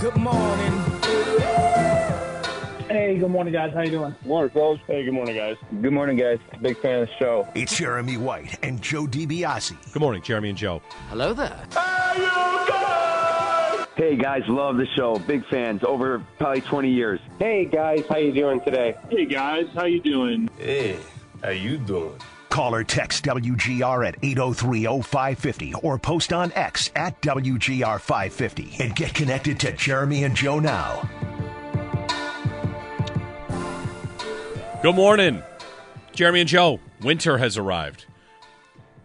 Good morning. Hey, good morning, guys. How you doing? Morning, folks. Hey, good morning, guys. Good morning, guys. Big fan of the show. It's Jeremy White and Joe DiBiase. Good morning, Jeremy and Joe. Hello there. Hey guys, love the show. Big fans. Over probably 20 years. Hey guys, how you doing today? Hey guys, how you doing? Hey, how you doing? Call or text WGR at 803-0550 or post on X at WGR550 and get connected to Jeremy and Joe now. Good morning, Jeremy and Joe. Winter has arrived.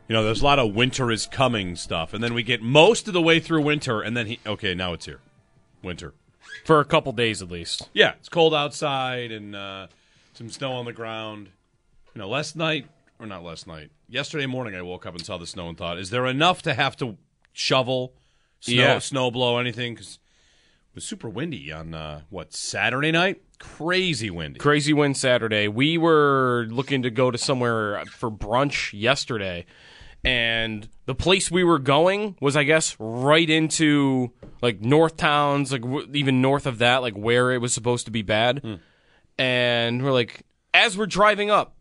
You know, there's a lot of winter is coming stuff, and then we get most of the way through winter, and then he okay, now it's here, winter for a couple days at least. Yeah, it's cold outside and uh, some snow on the ground. You know, last night or not last night, yesterday morning, I woke up and saw the snow and thought, is there enough to have to shovel, snow, Yeah. snow blow, anything? Because it was super windy on uh, what Saturday night, crazy windy. Crazy wind Saturday. We were looking to go to somewhere for brunch yesterday, and the place we were going was, I guess, right into like North Towns, like w- even north of that, like where it was supposed to be bad. And we're like, as we're driving up,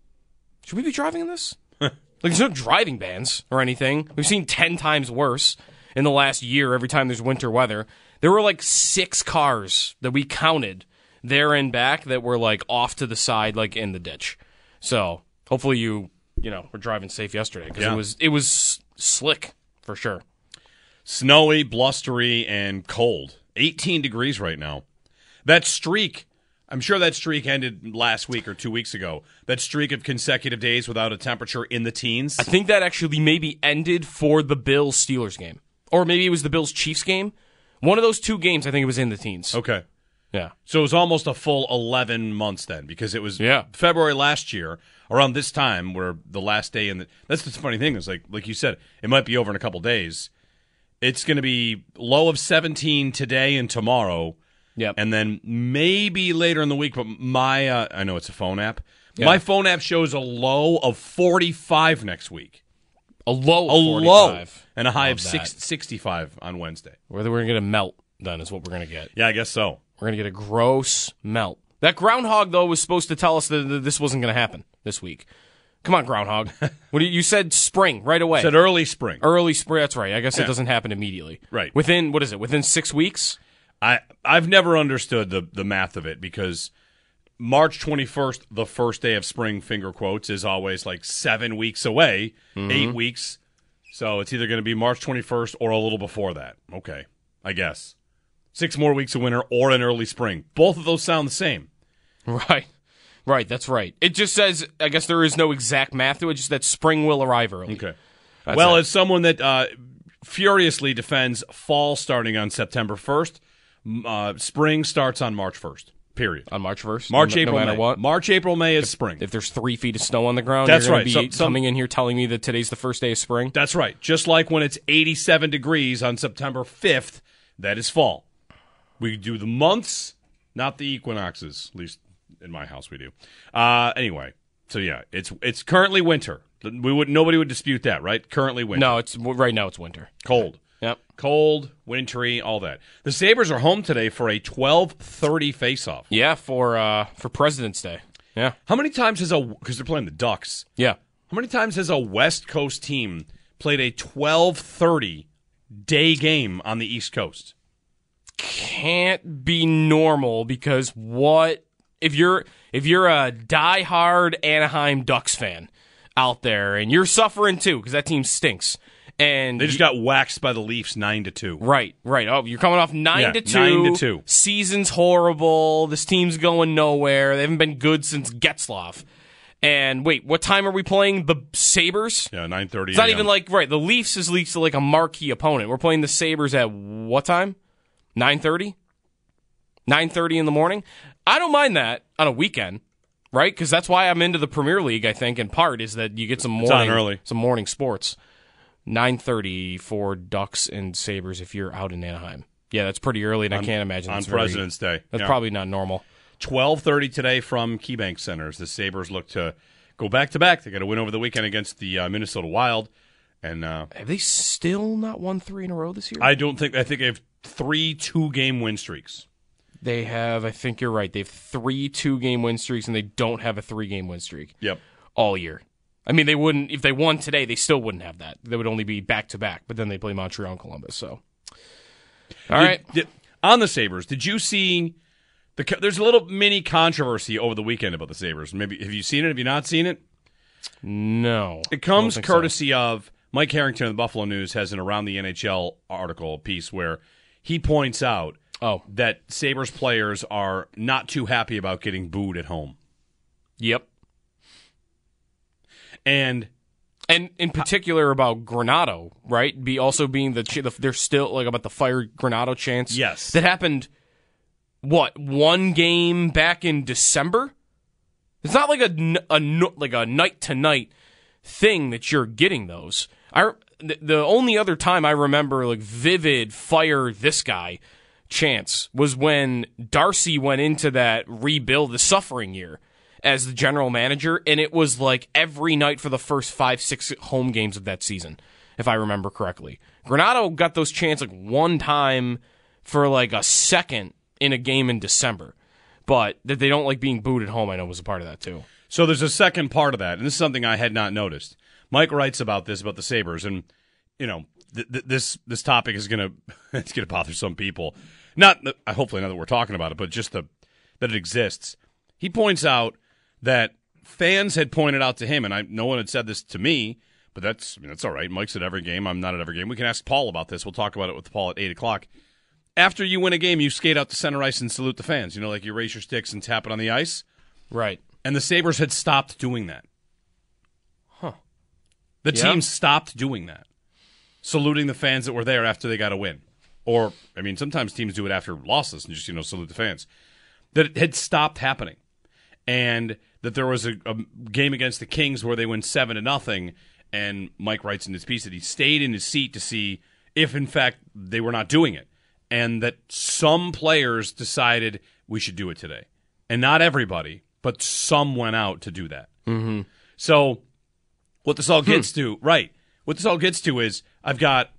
should we be driving in this? like, there's no driving bans or anything. We've seen 10 times worse in the last year every time there's winter weather. There were like six cars that we counted there and back that were like off to the side, like in the ditch. So hopefully you, you know, were driving safe yesterday because Yeah. it was, it was slick for sure. Snowy, blustery, and cold. 18 degrees right now. That streak, I'm sure that streak ended last week or two weeks ago. That streak of consecutive days without a temperature in the teens. I think that actually maybe ended for the Bills Steelers game. Or maybe it was the Bills Chiefs game. One of those two games, I think it was in the teens. Okay. Yeah. So it was almost a full 11 months then because it was Yeah. February last year around this time where the last day in the That's the funny thing is like like you said it might be over in a couple days. It's going to be low of 17 today and tomorrow. Yep. And then maybe later in the week but my uh, I know it's a phone app. Yeah. My phone app shows a low of 45 next week. A low A of low and a high of Love six, 65 on Wednesday. Whether we're going to get a melt, then is what we're going to get. Yeah, I guess so. We're going to get a gross melt. That groundhog, though, was supposed to tell us that this wasn't going to happen this week. Come on, groundhog. what do you, you said spring right away. Said early spring. Early spring. That's right. I guess Yeah. it doesn't happen immediately. Right. Within what is it? Within six weeks. I I've never understood the the math of it because March 21st, the first day of spring, finger quotes, is always like seven weeks away, Mm-hmm. eight weeks. So it's either going to be March 21st or a little before that. Okay, I guess. Six more weeks of winter or an early spring. Both of those sound the same. Right. Right. That's right. It just says. I guess there is no exact math to it. Just that spring will arrive early. Okay. That's well, it. as someone that uh, furiously defends fall starting on September 1st, m- uh, spring starts on March 1st. Period. on March first. March, no, April, no matter May. what. March, April, May is spring. If there's three feet of snow on the ground, That's right. Be Some- some- coming in here telling me that today's the first day of spring. That's right. Just like when it's 87 degrees on September 5th, that is fall. We do the months, not the equinoxes. At least in my house, we do. Uh, anyway, so yeah, it's it's currently winter. We would nobody would dispute that, right? Currently winter. No, it's right now. It's winter. cold. Cold, wintry, all that. The Sabres are home today for a 12:30 face-off. Yeah, for uh for President's Day. Yeah. How many times has a because they're playing the Ducks? Yeah. How many times has a West Coast team played a 12:30 day game on the East Coast? Can't be normal because what if you're if you're a diehard Anaheim Ducks fan out there and you're suffering too because that team stinks and They just got waxed by the Leafs 9 to 2. Right, right. Oh, you're coming off nine Yeah, to two. nine to two. Season's horrible. This team's going nowhere. They haven't been good since Getzlaf. And wait, what time are we playing the Sabres? Yeah, 9:30. It's not even like right. The Leafs is least like a marquee opponent. We're playing the Sabres at what time? Nine thirty. Nine thirty in the morning. I don't mind that on a weekend, right? Because that's why I'm into the Premier League. I think in part is that you get some morning early. some morning sports. Nine thirty for Ducks and Sabres if you're out in Anaheim. Yeah, that's pretty early, and I can't imagine on that's very- President's Day. That's Yeah. probably not normal. 12:30 today from KeyBank Centers. the Sabres look to go back to back. They got to win over the weekend against the uh, Minnesota Wild, and uh, Have they still not won three in a row this year? I don't think I think they have three two game win streaks. They have. I think you're right. They have three two game win streaks, and they don't have a three game win streak. Yep. all year. I mean, they wouldn't if they won today. They still wouldn't have that. They would only be back to back. But then they play Montreal and Columbus. So, all right. did- on the Sabres, did you see the? There's a little mini controversy over the weekend about the Sabres. Maybe have you seen it? Have you not seen it? No, It comes I so. courtesy of Mike Harrington of the Buffalo News has an around the NHL article piece where he points out oh that Sabres players are not too happy about getting booed at home. Yep. And and in particular about Granato, right? Be also being the, ch- the they're still like about the fire Granato chance. Yes. that happened. What one game back in December? It's not like a, a like a night to night thing that you're getting those. I the, the only other time I remember like vivid fire this guy chance was when Darcy went into that rebuild the suffering year as the general manager and it was like every night for the first 5 6 home games of that season if I remember correctly. Granato got those chants like one time for like a second in a game in December. But that they don't like being booed at home, I know was a part of that too. So there's a second part of that, and this is something I had not noticed. Mike writes about this about the Sabres, and you know th- th- this this topic is gonna it's gonna bother some people. Not hopefully not that we're talking about it, but just the that it exists. He points out that fans had pointed out to him, and I no one had said this to me, but that's I mean, that's all right. Mike's at every game. I'm not at every game. We can ask Paul about this. We'll talk about it with Paul at eight o'clock. After you win a game, you skate out to center ice and salute the fans. You know, like you raise your sticks and tap it on the ice. Right. And the Sabres had stopped doing that. Huh. The Yeah. team stopped doing that. Saluting the fans that were there after they got a win. Or, I mean, sometimes teams do it after losses and just, you know, salute the fans. That it had stopped happening. And that there was a, a game against the Kings where they went 7 to nothing. And Mike writes in his piece that he stayed in his seat to see if, in fact, they were not doing it. And that some players decided we should do it today. And not everybody, but some went out to do that. Mm-hmm. So, what this all gets to, right? What this all gets to is I've got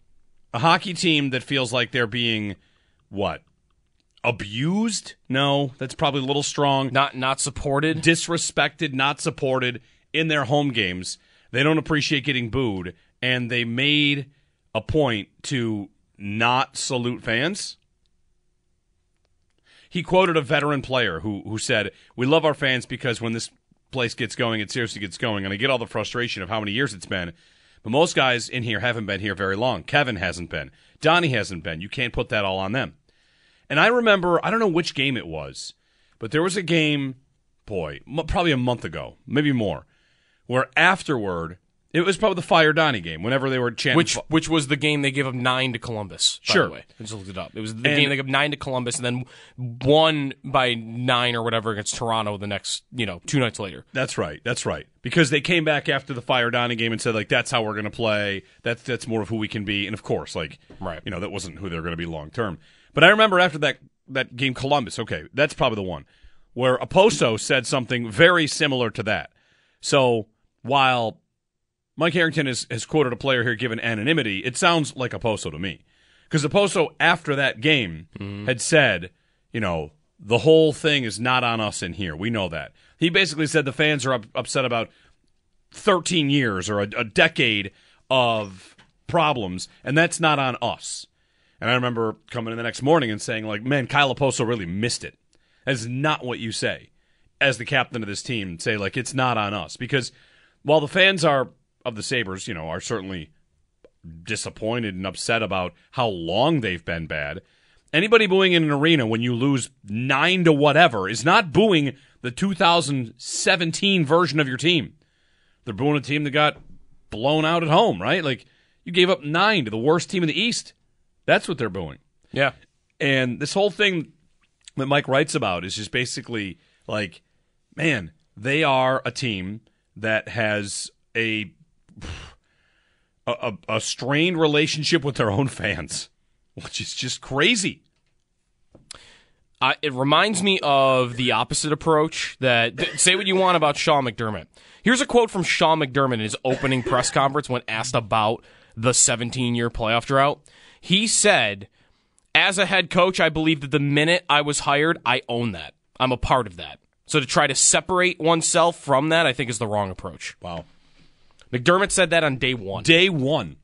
a hockey team that feels like they're being what abused. No, that's probably a little strong. Not not supported, disrespected, not supported in their home games. They don't appreciate getting booed, and they made a point to not salute fans. He quoted a veteran player who who said, "We love our fans because when this place gets going, it seriously gets going." And I get all the frustration of how many years it's been, but most guys in here haven't been here very long. Kevin hasn't been. Donnie hasn't been. You can't put that all on them. And I remember, I don't know which game it was, but there was a game, boy, m- probably a month ago, maybe more, where afterward, it was probably the Fire Donnie game. Whenever they were chanting, Which which was the game they gave up nine to Columbus. By Sure. the way, I just looked it up. It was the And- game they gave up nine to Columbus, and then won by nine or whatever against Toronto the next you know two nights later. That's right. That's right. Because they came back after the Fire Donnie game and said like that's how we're going to play. That's that's more of who we can be. And of course, like right. you know, that wasn't who they're going to be long term. But I remember after that that game Columbus, okay, that's probably the one where Okposo said something very similar to that. So, while Mike Harrington has, has quoted a player here given anonymity, it sounds like Okposo to me. Because Okposo, after that game, mm-hmm. had said, you know, the whole thing is not on us in here. We know that. He basically said the fans are up, upset about 13 years or a, a decade of problems, and that's not on us. And I remember coming in the next morning and saying, like, man, Kyle Okposo really missed it. That is not what you say as the captain of this team. Say, like, it's not on us. Because while the fans are of the Sabres, you know, are certainly disappointed and upset about how long they've been bad, anybody booing in an arena when you lose nine to whatever is not booing the 2017 version of your team. They're booing a team that got blown out at home, right? Like, you gave up nine to the worst team in the East. That's what they're booing. Yeah. And this whole thing that Mike writes about is just basically like, man, they are a team that has a a, a strained relationship with their own fans, which is just crazy. Uh, it reminds me of the opposite approach that th- say what you want about Sean McDermott. Here's a quote from Sean McDermott in his opening press conference when asked about the 17 year playoff drought. He said, As a head coach, I believe that the minute I was hired, I own that. I'm a part of that. So to try to separate oneself from that, I think is the wrong approach. Wow. McDermott said that on day one. Day one.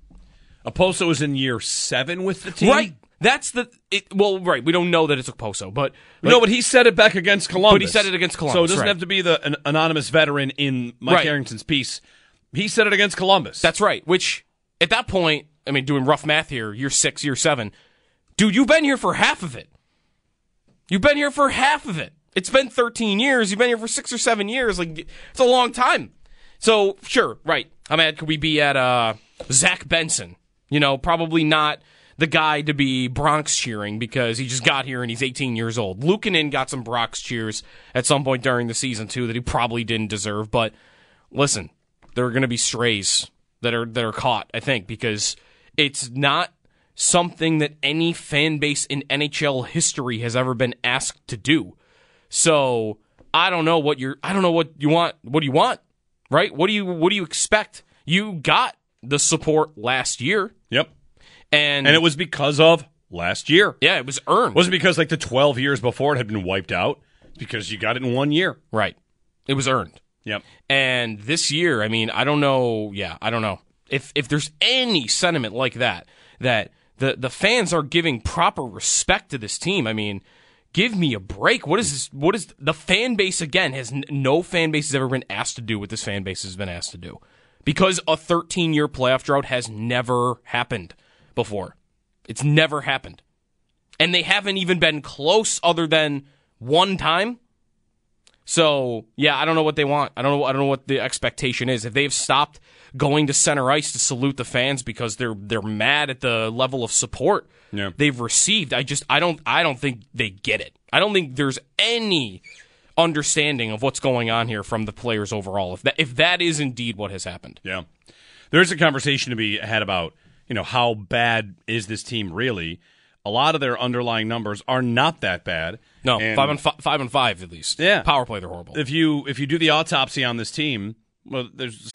Okposo was in year seven with the team. Right. That's the it, well, right. We don't know that it's Okposo, but no, but he said it back against Columbus. But he said it against Columbus. So it doesn't right. have to be the an anonymous veteran in Mike Right. Harrington's piece. He said it against Columbus. That's right. Which at that point, I mean, doing rough math here, year six, year seven, dude, you've been here for half of it. You've been here for half of it. It's been 13 years. You've been here for six or seven years. Like it's a long time. So sure, right. How mad could we be at uh, Zach Benson? You know, probably not the guy to be Bronx cheering because he just got here and he's 18 years old. Luukkonen got some Bronx cheers at some point during the season too that he probably didn't deserve. But listen, there are going to be strays that are that are caught. I think because it's not something that any fan base in NHL history has ever been asked to do. So I don't know what you're. I don't know what you want. What do you want? Right? What do you What do you expect? You got the support last year. Yep. And and it was because of last year. Yeah, it was earned. It wasn't because like the 12 years before it had been wiped out. Because you got it in one year. Right. It was earned. Yep. And this year, I mean, I don't know. Yeah, I don't know if if there's any sentiment like that that the the fans are giving proper respect to this team. I mean, give me a break. What is this? What is the fan base again? Has no fan base has ever been asked to do what this fan base has been asked to do because a 13 year playoff drought has never happened before. It's never happened, and they haven't even been close other than one time. So yeah, I don't know what they want. I don't know. I don't know what the expectation is. If they've stopped going to center ice to salute the fans because they're they're mad at the level of support Yeah. they've received, I just I don't I don't think they get it. I don't think there's any understanding of what's going on here from the players overall. If that if that is indeed what has happened, Yeah. There's a conversation to be had about, you know, how bad is this team really? A lot of their underlying numbers are not that bad. no And five on five, five on five at least. Yeah. power play they're horrible. If you if you do the autopsy on this team, well, there's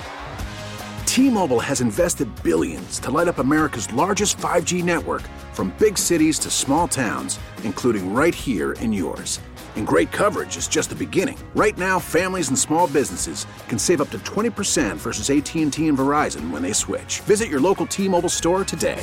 T-Mobile has invested billions to light up America's largest 5G network from big cities to small towns, including right here in yours. And great coverage is just the beginning. Right now, families and small businesses can save up to 20% versus AT&T and Verizon when they switch. Visit your local T-Mobile store today.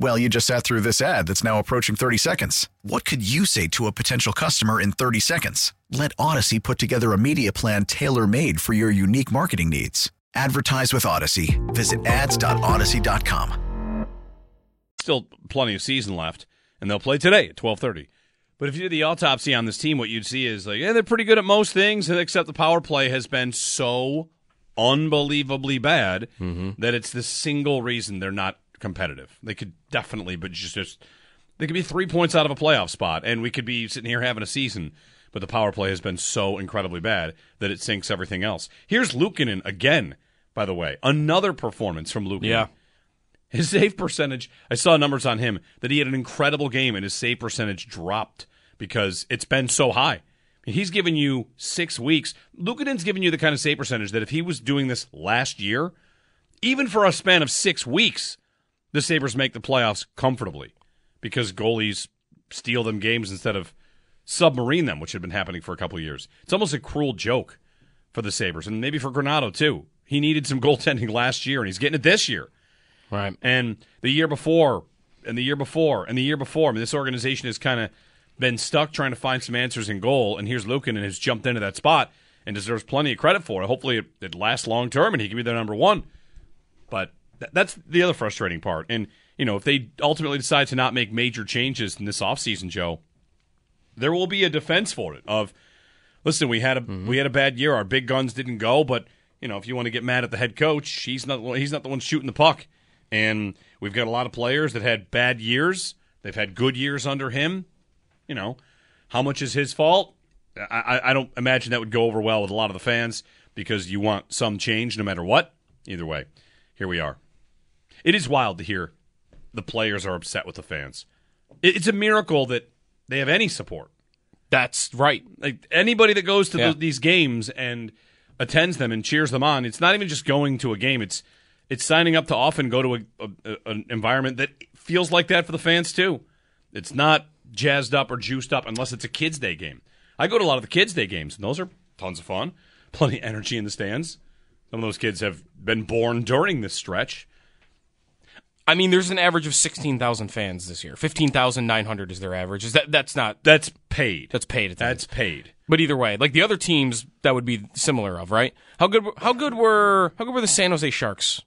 Well, you just sat through this ad that's now approaching 30 seconds. What could you say to a potential customer in 30 seconds? Let Odyssey put together a media plan tailor made for your unique marketing needs. Advertise with Odyssey. Visit ads.odyssey.com. still plenty of season left, and they'll play today at twelve thirty. But if you did the autopsy on this team, what you'd see is like, yeah, they're pretty good at most things, except the power play has been so unbelievably bad mm-hmm. that it's the single reason they're not competitive. They could definitely, but just, just they could be three points out of a playoff spot, and we could be sitting here having a season. But the power play has been so incredibly bad that it sinks everything else. Here's Luukkonen again, by the way. Another performance from Luukkonen. Yeah. His save percentage, I saw numbers on him that he had an incredible game and his save percentage dropped because it's been so high. He's given you six weeks. Luukkonen's given you the kind of save percentage that if he was doing this last year, even for a span of six weeks, the Sabres make the playoffs comfortably because goalies steal them games instead of submarine them, which had been happening for a couple of years. It's almost a cruel joke for the Sabres and maybe for Granato too. He needed some goaltending last year and he's getting it this year. Right. And the year before, and the year before, and the year before. I mean, this organization has kind of been stuck trying to find some answers in goal, and here's Luukkonen has jumped into that spot and deserves plenty of credit for it. Hopefully, it, it lasts long term and he can be their number one. But that's the other frustrating part. And, you know, if they ultimately decide to not make major changes in this offseason, Joe, there will be a defense for it of, listen, we had a mm-hmm. we had a bad year. Our big guns didn't go, but, you know, if you want to get mad at the head coach, he's not, he's not the one shooting the puck. And we've got a lot of players that had bad years. They've had good years under him. You know, how much is his fault? I, I don't imagine that would go over well with a lot of the fans because you want some change no matter what. Either way, here we are. It is wild to hear the players are upset with the fans. It's a miracle that they have any support. That's right. Like anybody that goes to yeah. the, these games and attends them and cheers them on, it's not even just going to a game. It's it's signing up to often go to a, a, an environment that feels like that for the fans too. It's not jazzed up or juiced up unless it's a kids' day game. I go to a lot of the kids' day games, and those are tons of fun. Plenty of energy in the stands. Some of those kids have been born during this stretch. I mean, there's an average of sixteen thousand fans this year. Fifteen thousand nine hundred is their average. Is that that's not that's paid? That's paid. That's paid. But either way, like the other teams, that would be similar of right. How good? How good were? How good were the San Jose Sharks?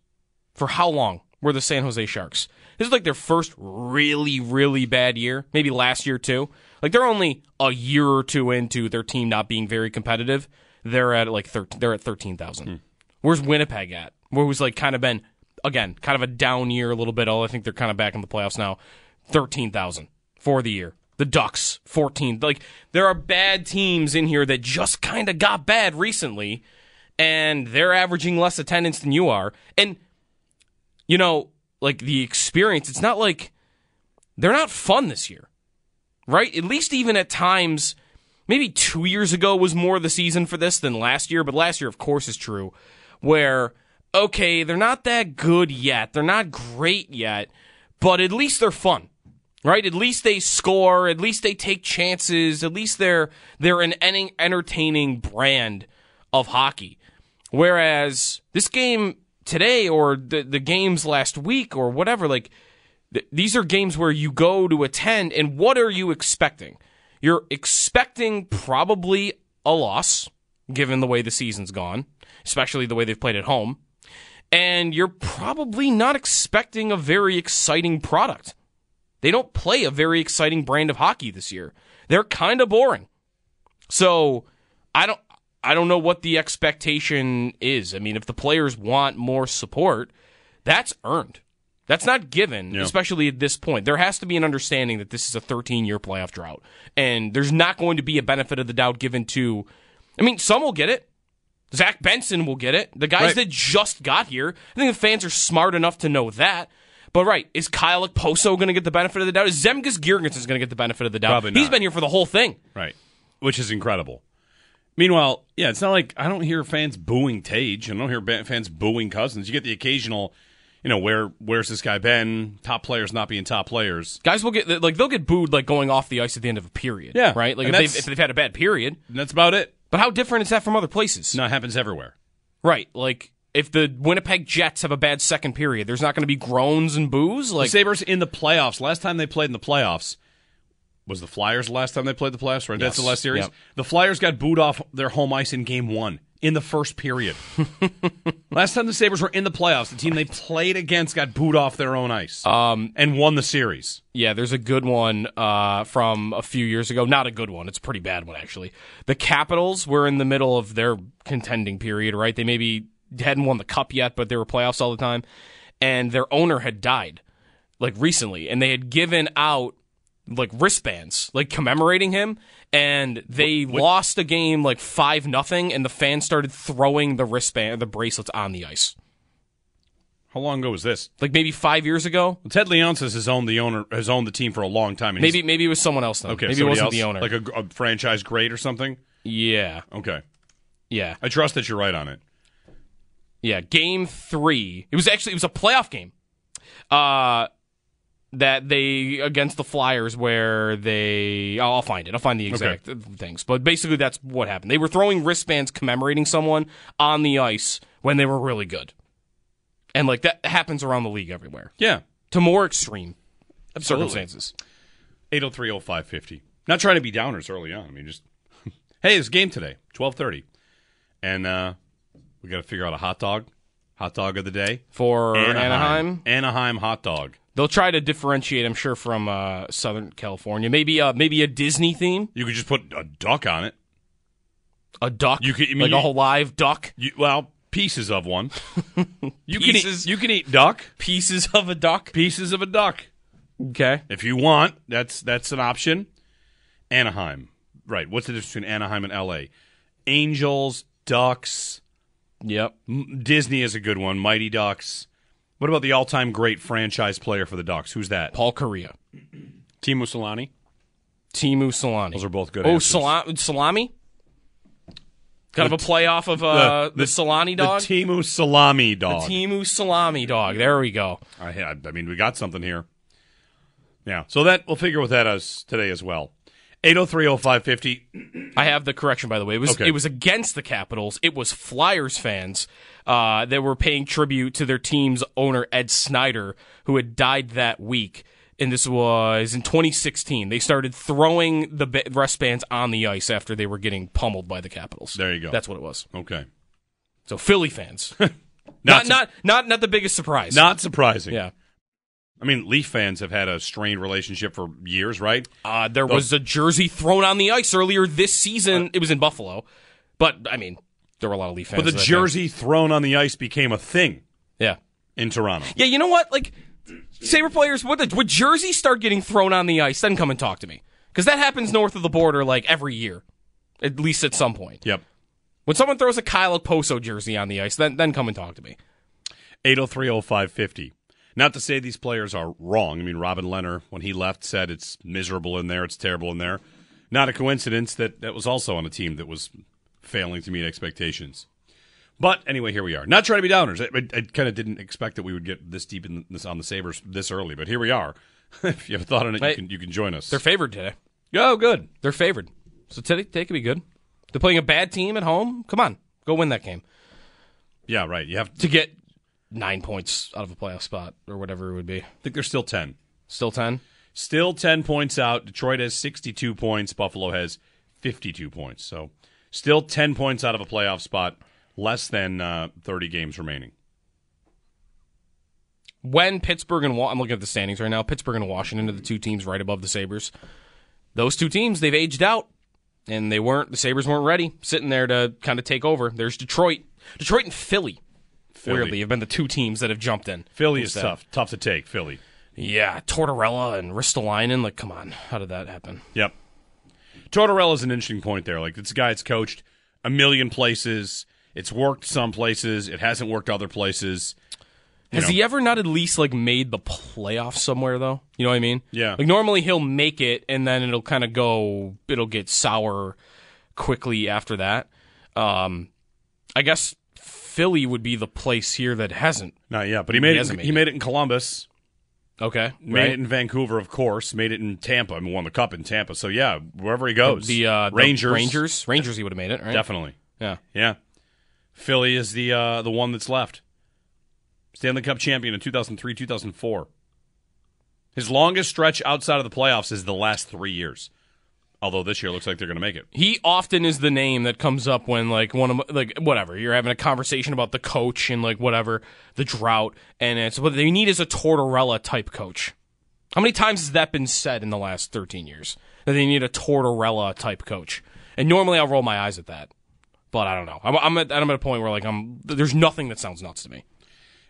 For how long were the San Jose Sharks? This is like their first really, really bad year. Maybe last year too. Like they're only a year or two into their team not being very competitive. They're at like thir- they're at thirteen thousand. Hmm. Where's Winnipeg at? Where was like kind of been again kind of a down year a little bit. Oh, I think they're kind of back in the playoffs now. Thirteen thousand for the year. The Ducks fourteen. Like there are bad teams in here that just kind of got bad recently, and they're averaging less attendance than you are. And you know, like the experience, it's not like they're not fun this year, right? At least even at times, maybe two years ago was more the season for this than last year, but last year, of course, is true, where, okay, they're not that good yet. They're not great yet, but at least they're fun. Right? At least they score. At least they take chances. At least they're they're an entertaining brand of hockey. Whereas this game today or the the games last week or whatever like th- these are games where you go to attend and what are you expecting you're expecting probably a loss given the way the season's gone especially the way they've played at home and you're probably not expecting a very exciting product they don't play a very exciting brand of hockey this year they're kind of boring so I don't I don't know what the expectation is. I mean, if the players want more support, that's earned. That's not given, yeah. especially at this point. There has to be an understanding that this is a 13 year playoff drought. And there's not going to be a benefit of the doubt given to, I mean, some will get it. Zach Benson will get it. The guys right. that just got here, I think the fans are smart enough to know that. But right, is Kyle Okposo going to get the benefit of the doubt? Is Zemgus Girgensons going to get the benefit of the doubt? Probably not. He's been here for the whole thing. Right, which is incredible. Meanwhile, yeah, it's not like I don't hear fans booing Tage. I don't hear fans booing Cozens. You get the occasional, you know, where where's this guy been? Top players not being top players. Guys will get like they'll get booed like going off the ice at the end of a period. Yeah, right. Like if they've, if they've had a bad period, that's about it. But how different is that from other places? No, it happens everywhere. Right. Like if the Winnipeg Jets have a bad second period, there's not going to be groans and boos. Like the Sabres in the playoffs. Last time they played in the playoffs, was the Flyers the last time they played the playoffs, right? Yes. That's the last series. Yep. The Flyers got booed off their home ice in game one in the first period. last time the Sabres were in the playoffs, the team they played against got booed off their own ice um, and won the series. Yeah, there's a good one uh, from a few years ago. Not a good one. It's a pretty bad one, actually. The Capitals were in the middle of their contending period, right? They maybe hadn't won the cup yet, but they were playoffs all the time. And their owner had died, like recently, and they had given out like wristbands, like commemorating him, and they what, what? lost a game like five nothing, and the fans started throwing the wristband, the bracelets on the ice. How long ago was this? Like maybe five years ago. Ted Leonsis has owned the owner has owned the team for a long time. and Maybe maybe it was someone else though. okay, maybe it wasn't else, the owner. like a, a franchise great or something. yeah, Okay, yeah, I trust that you're right on it. yeah. Game three. It was actually it was a playoff game. Uh that they against the Flyers where they I'll I'll find it. I'll find the exact things. But basically that's what happened. They were throwing wristbands commemorating someone on the ice when they were really good. And like that happens around the league everywhere. Yeah, To more extreme Absolutely. circumstances. 8030550. Not trying to be downers early on. I mean, just hey, it's game today, twelve thirty, and uh, we got to figure out a hot dog, hot dog of the day For Anaheim. Anaheim hot dog. They'll try to differentiate, I'm sure, from uh, Southern California. Maybe uh, maybe a Disney theme, You could just put a duck on it. a duck, You could- I mean, like you- a whole live duck, You, well, pieces of one. You Pieces? can eat, you can eat duck, pieces of a duck. pieces of a duck Okay, if you want. That's that's an option. Anaheim, right? What's the difference between Anaheim and L.A.? Angels, ducks. yep. M- Disney is a good one. Mighty Ducks. What about the all-time great franchise player for the Ducks? Who's that? Paul Kariya, Teemu Selanne. Teemu Selanne. Those are both good Oh, answers. salami. Kind of The a playoff of uh, the, the- Selanne dog. The Timu Salami The dog. Timu Salami dog. There we go. I, I mean, we got something here. Yeah. So that we'll figure with that as today as well. 8030550. I have the correction, by the way. It was Okay. it was against the Capitals. It was Flyers fans uh, that were paying tribute to their team's owner Ed Snider, who had died that week. And this was in 2016. They started throwing the ba- wristbands on the ice after they were getting pummeled by the Capitals. There you go. That's what it was. Okay. So Philly fans, Not not su- not not not the biggest surprise. Not surprising. yeah. I mean, Leaf fans have had a strained relationship for years, right? Uh, there Those- was a jersey thrown on the ice earlier this season. it was in Buffalo, but I mean, there were a lot of Leaf fans. But the jersey thrown on the ice became a thing yeah. in Toronto. Yeah, you know what? Like, Sabre players, would, the, would jerseys start getting thrown on the ice, then come and talk to me. Because that happens north of the border, like, every year. At least at some point. Yep. When someone throws a Kyle Okposo jersey on the ice, then, then come and talk to me. 8030550. Not to say these players are wrong. I mean, Robin Lehner, when he left, said it's miserable in there, it's terrible in there. Not a coincidence that that was also on a team that was failing to meet expectations. But anyway, here we are. Not trying to be downers. I, I, I kind of didn't expect that we would get this deep in this on the Sabres this early, but here we are. if you have a thought on it, you can you can join us. They're favored today. oh, good. They're favored. So today, today could be good. They're playing a bad team at home. Come on. Go win that game. Yeah, right. You have. To get nine points out of a playoff spot or whatever it would be. I think they're still ten. Still 10? Still 10 points out. Detroit has 62 points. Buffalo has 52 points. So still 10 points out of a playoff spot, less than uh, 30 games remaining. when Pittsburgh and I'm looking at the standings right now. Pittsburgh and Washington are the two teams right above the Sabres. Those two teams they've aged out, and they weren't. The Sabres weren't ready, sitting there to kind of take over. There's Detroit, Detroit and Philly. Philly. Weirdly, have been the two teams that have jumped in. Philly is tough. Tough to take, Philly. Yeah, Tortorella and Ristolainen. Like, come on, how did that happen? Yep. Tortorella is an interesting point there. Like, it's a guy that's coached a million places. It's worked some places. It hasn't worked other places. You Has know. he ever not at least like made the playoffs somewhere though? You know what I mean? Yeah. Like normally he'll make it and then it'll kind of go. It'll get sour quickly after that. Um, I guess Philly would be the place here that hasn't. Not yet, but he made it. hasn't he made it in Columbus. Okay, Made right. it in Vancouver, of course. Made it in Tampa. I mean, won the cup in Tampa. So yeah, wherever he goes, the uh, the Rangers, Rangers, Rangers. He would have made it, right? definitely. Yeah. Yeah. Philly is the uh, the one that's left. Stanley Cup champion in 2003, 2004. His longest stretch outside of the playoffs is the last three years. Although this year looks like they're going to make it. He often is the name that comes up when like one of like whatever you're having a conversation about the coach and like whatever the drought and it's what they need is a Tortorella type coach. How many times has that been said in the last 13 years that they need a Tortorella type coach? And normally I'll roll my eyes at that, but I don't know. I'm, I'm at I'm at a point where like I'm there's nothing that sounds nuts to me.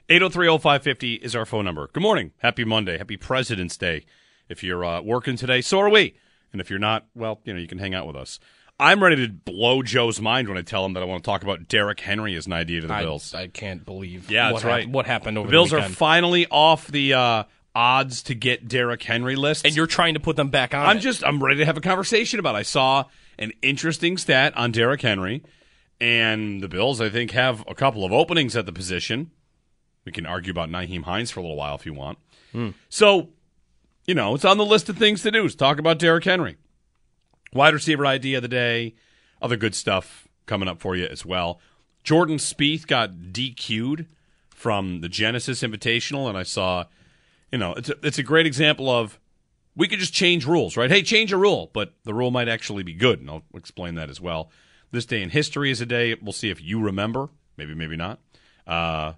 8030550 is our phone number. Good morning. Happy Monday. Happy President's Day. If you're uh, working today, so are we. And if you're not, well, you know, you can hang out with us. I'm ready to blow Joe's mind when I tell him that I want to talk about Derrick Henry as an idea to the I, Bills. I can't believe. Yeah, what that's hap- right. what happened over the Bills the are finally off the uh, odds to get Derrick Henry list, and you're trying to put them back on. I'm it. just I'm ready to have a conversation about. It. I saw an interesting stat on Derrick Henry, and the Bills I think have a couple of openings at the position. We can argue about Nyheim Hines for a little while if you want. So, you know, it's on the list of things to do. Is talk about Derrick Henry, wide receiver idea of the day, other good stuff coming up for you as well. Jordan Spieth got DQ'd from the Genesis Invitational, and I saw, you know, it's a, it's a great example of we could just change rules, right? Hey, change a rule, but the rule might actually be good, and I'll explain that as well. This day in history is a day. We'll see if you remember. Maybe, maybe not. Uh,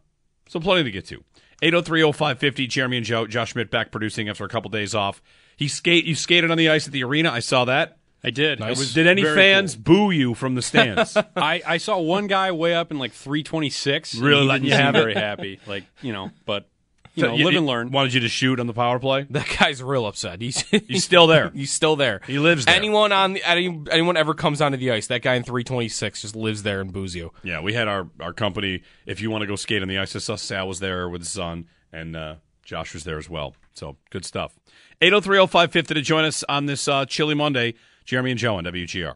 so plenty to get to. 803-0550, Jeremy and Joe. Josh Schmidt back producing after a couple days off. He skate. You skated on the ice at the arena. I saw that. I did. Nice. Was Did any very fans boo you from the stands? I, I saw one guy way up in like 326. Really letting you have very happy. Like you know, but you So know, you- live and learn. Wanted you to shoot on the power play. That guy's real upset. He's He's still there. he's still there. He lives there. Anyone on the, any, anyone ever comes onto the ice, that guy in 326 just lives there and boos you. Yeah, we had our, our company. If you want to go skate on the ice, I saw Sal was there with his son, and uh, Josh was there as well. So good stuff. 8030550 to join us on this uh, chilly Monday. Jeremy and Joe on WGR.